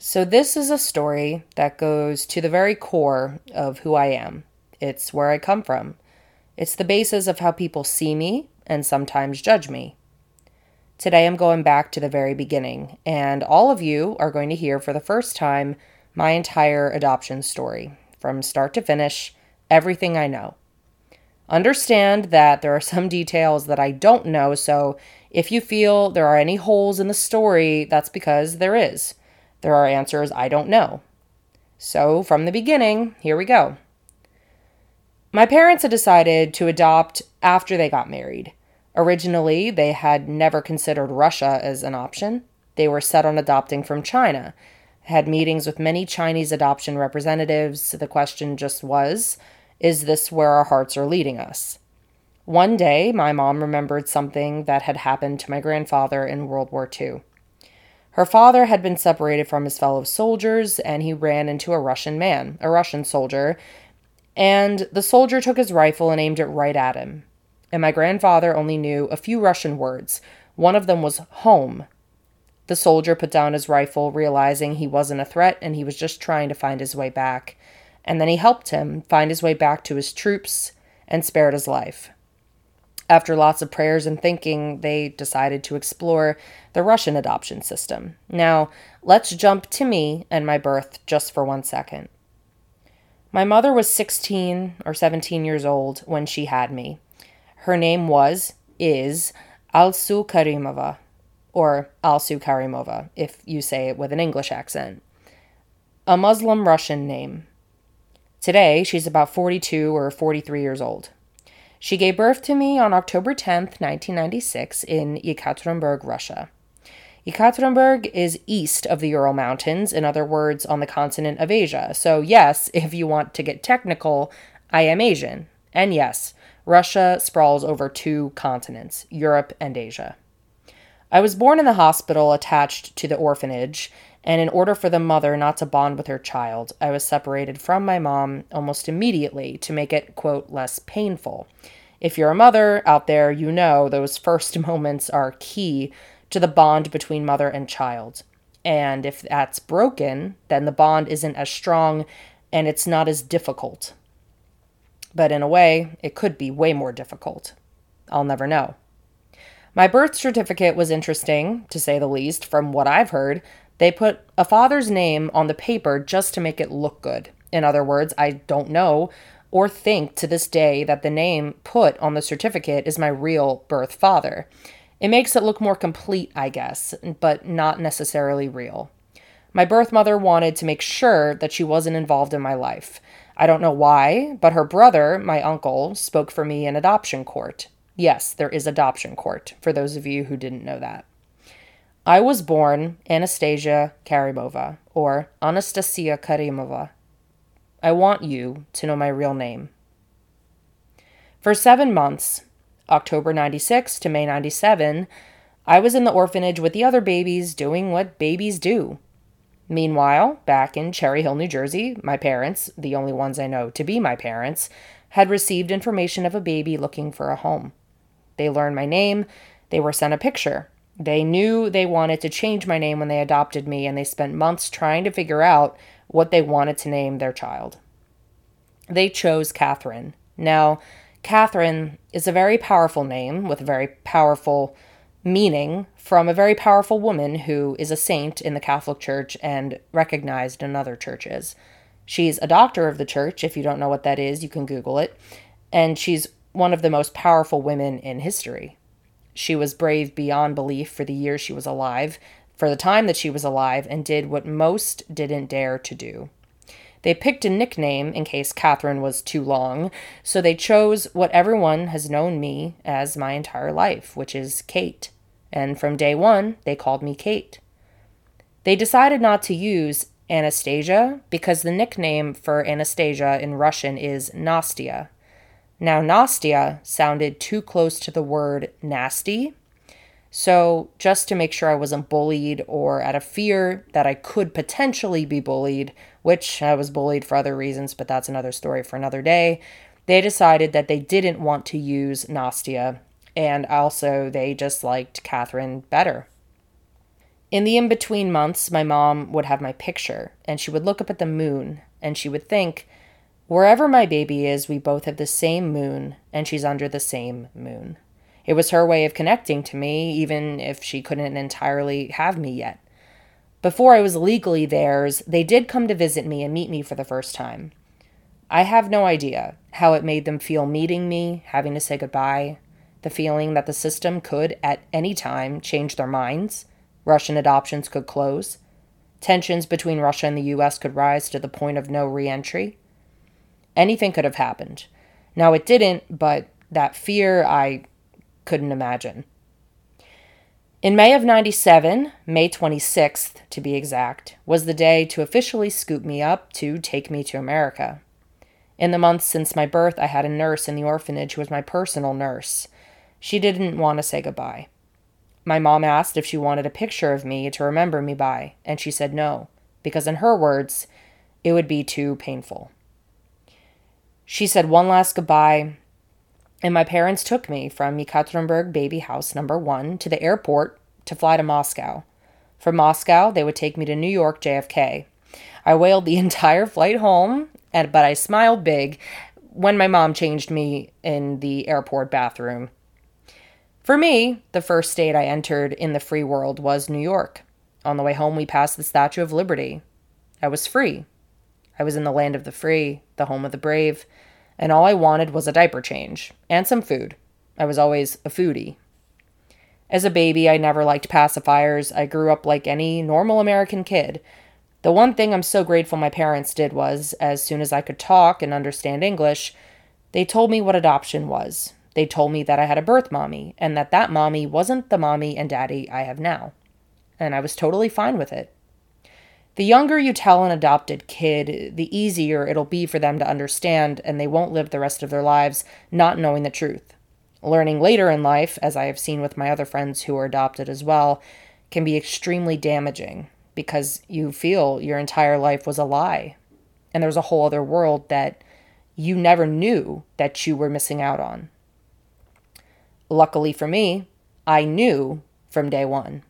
So, this is a story that goes to the very core of who I am. It's where I come from. It's the basis of how people see me and sometimes judge me. Today, I'm going back to the very beginning, and all of you are going to hear for the first time my entire adoption story from start to finish, everything I know. Understand that there are some details that I don't know, so if you feel there are any holes in the story, that's because there is. There are answers I don't know. So, from the beginning, here we go. My parents had decided to adopt after they got married. Originally, they had never considered Russia as an option. They were set on adopting from China, had meetings with many Chinese adoption representatives. The question just was is this where our hearts are leading us? One day, my mom remembered something that had happened to my grandfather in World War II. Her father had been separated from his fellow soldiers, and he ran into a Russian man, a Russian soldier, and the soldier took his rifle and aimed it right at him. And my grandfather only knew a few Russian words. One of them was home. The soldier put down his rifle, realizing he wasn't a threat and he was just trying to find his way back. And then he helped him find his way back to his troops and spared his life. After lots of prayers and thinking, they decided to explore the Russian adoption system. Now, let's jump to me and my birth just for one second. My mother was 16 or 17 years old when she had me. Her name was, is, Alsu Karimova, or Alsu Karimova, if you say it with an English accent. A Muslim Russian name. Today, she's about 42 or 43 years old. She gave birth to me on October 10th, 1996, in Yekaterinburg, Russia. Yekaterinburg is east of the Ural Mountains, in other words, on the continent of Asia. So, yes, if you want to get technical, I am Asian. And yes, Russia sprawls over two continents, Europe and Asia. I was born in the hospital attached to the orphanage, and in order for the mother not to bond with her child, I was separated from my mom almost immediately to make it, quote, less painful. If you're a mother out there, you know those first moments are key to the bond between mother and child. And if that's broken, then the bond isn't as strong and it's not as difficult. But in a way, it could be way more difficult. I'll never know. My birth certificate was interesting, to say the least, from what I've heard, they put a father's name on the paper just to make it look good. In other words, I don't know or think to this day that the name put on the certificate is my real birth father. It makes it look more complete, I guess, but not necessarily real. My birth mother wanted to make sure that she wasn't involved in my life. I don't know why, but her brother, my uncle, spoke for me in adoption court. Yes, there is adoption court, for those of you who didn't know that. I was born Anastasia Karimova, or Anastasia Karimova. I want you to know my real name. For seven months, October 96 to May 97, I was in the orphanage with the other babies doing what babies do. Meanwhile, back in Cherry Hill, New Jersey, my parents, the only ones I know to be my parents, had received information of a baby looking for a home. They learned my name, they were sent a picture, they knew they wanted to change my name when they adopted me, and they spent months trying to figure out what they wanted to name their child. They chose Catherine. Now, Catherine is a very powerful name with a very powerful meaning from a very powerful woman who is a saint in the Catholic Church and recognized in other churches. She's a doctor of the church. If you don't know what that is, you can Google it. And she's one of the most powerful women in history. She was brave beyond belief for the years she was alive, for the time that she was alive, and did what most didn't dare to do. They picked a nickname in case Catherine was too long, so they chose what everyone has known me as my entire life, which is Kate. And from day one, they called me Kate. They decided not to use Anastasia because the nickname for Anastasia in Russian is Nastia, now, Nastia sounded too close to the word nasty. So, just to make sure I wasn't bullied or out of fear that I could potentially be bullied, which I was bullied for other reasons, but that's another story for another day, they decided that they didn't want to use Nastia, and also they just liked Catherine better. In the in between months, my mom would have my picture and she would look up at the moon and she would think, wherever my baby is, we both have the same moon and she's under the same moon. It was her way of connecting to me, even if she couldn't entirely have me yet. Before I was legally theirs, they did come to visit me and meet me for the first time. I have no idea how it made them feel meeting me, having to say goodbye, the feeling that the system could, at any time, change their minds, Russian adoptions could close, tensions between Russia and the US could rise to the point of no re entry. Anything could have happened. Now, it didn't, but that fear I couldn't imagine. In May of 97, May 26th to be exact, was the day to officially scoop me up to take me to America. In the months since my birth, I had a nurse in the orphanage who was my personal nurse. She didn't want to say goodbye. My mom asked if she wanted a picture of me to remember me by, and she said no, because in her words, it would be too painful. She said one last goodbye, and my parents took me from Yekaterinburg Baby House number one to the airport to fly to Moscow. From Moscow, they would take me to New York JFK. I wailed the entire flight home and but I smiled big when my mom changed me in the airport bathroom. For me, the first state I entered in the free world was New York. On the way home, we passed the Statue of Liberty. I was free. I was in the land of the free, the home of the brave, and all I wanted was a diaper change and some food. I was always a foodie. As a baby, I never liked pacifiers. I grew up like any normal American kid, the one thing I'm so grateful my parents did was, as soon as I could talk and understand English, they told me what adoption was. They told me that I had a birth mommy, and that that mommy wasn't the mommy and daddy I have now. And I was totally fine with it. The younger you tell an adopted kid, the easier it'll be for them to understand, and they won't live the rest of their lives not knowing the truth. Learning later in life, as I have seen with my other friends who are adopted as well, can be extremely damaging because you feel your entire life was a lie. And there's a whole other world that you never knew that you were missing out on. Luckily for me, I knew from day one.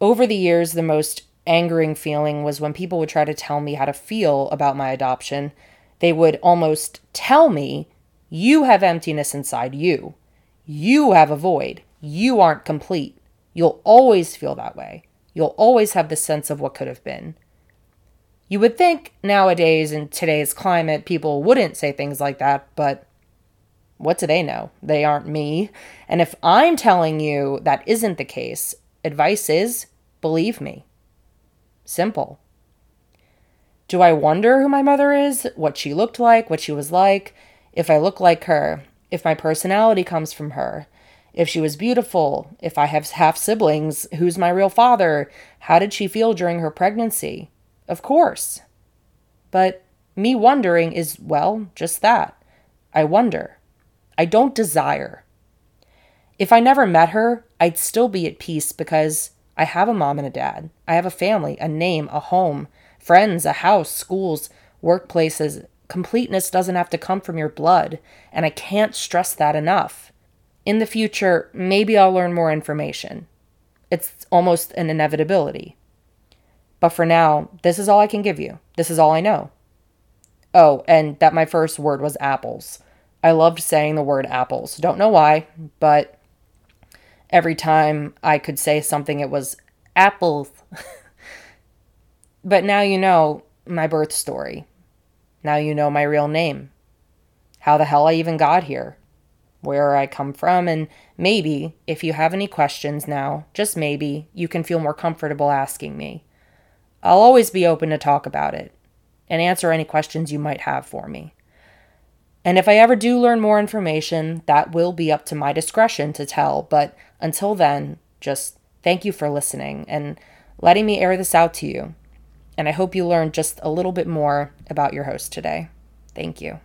Over the years, the most angering feeling was when people would try to tell me how to feel about my adoption. They would almost tell me, You have emptiness inside you. You have a void. You aren't complete. You'll always feel that way. You'll always have the sense of what could have been. You would think nowadays, in today's climate, people wouldn't say things like that, but what do they know? They aren't me. And if I'm telling you that isn't the case, advice is believe me. Simple. Do I wonder who my mother is, what she looked like, what she was like, if I look like her, if my personality comes from her, if she was beautiful, if I have half siblings, who's my real father? How did she feel during her pregnancy? Of course. But me wondering is, well, just that. I wonder. I don't desire. If I never met her, I'd still be at peace because I have a mom and a dad. I have a family, a name, a home, friends, a house, schools, workplaces. Completeness doesn't have to come from your blood, and I can't stress that enough in the future, maybe I'll learn more information. It's almost an inevitability. But for now, this is all I can give you. This is all I know. Oh, and that my first word was apples. I loved saying the word apples. Don't know why, but every time I could say something, it was apples. but now you know my birth story. Now you know my real name. How the hell I even got here where I come from, and maybe, if you have any questions now, just maybe, you can feel more comfortable asking me. I'll always be open to talk about it and answer any questions you might have for me. And if I ever do learn more information, that will be up to my discretion to tell, but until then, just thank you for listening and letting me air this out to you. And I hope you learned just a little bit more about your host today. Thank you.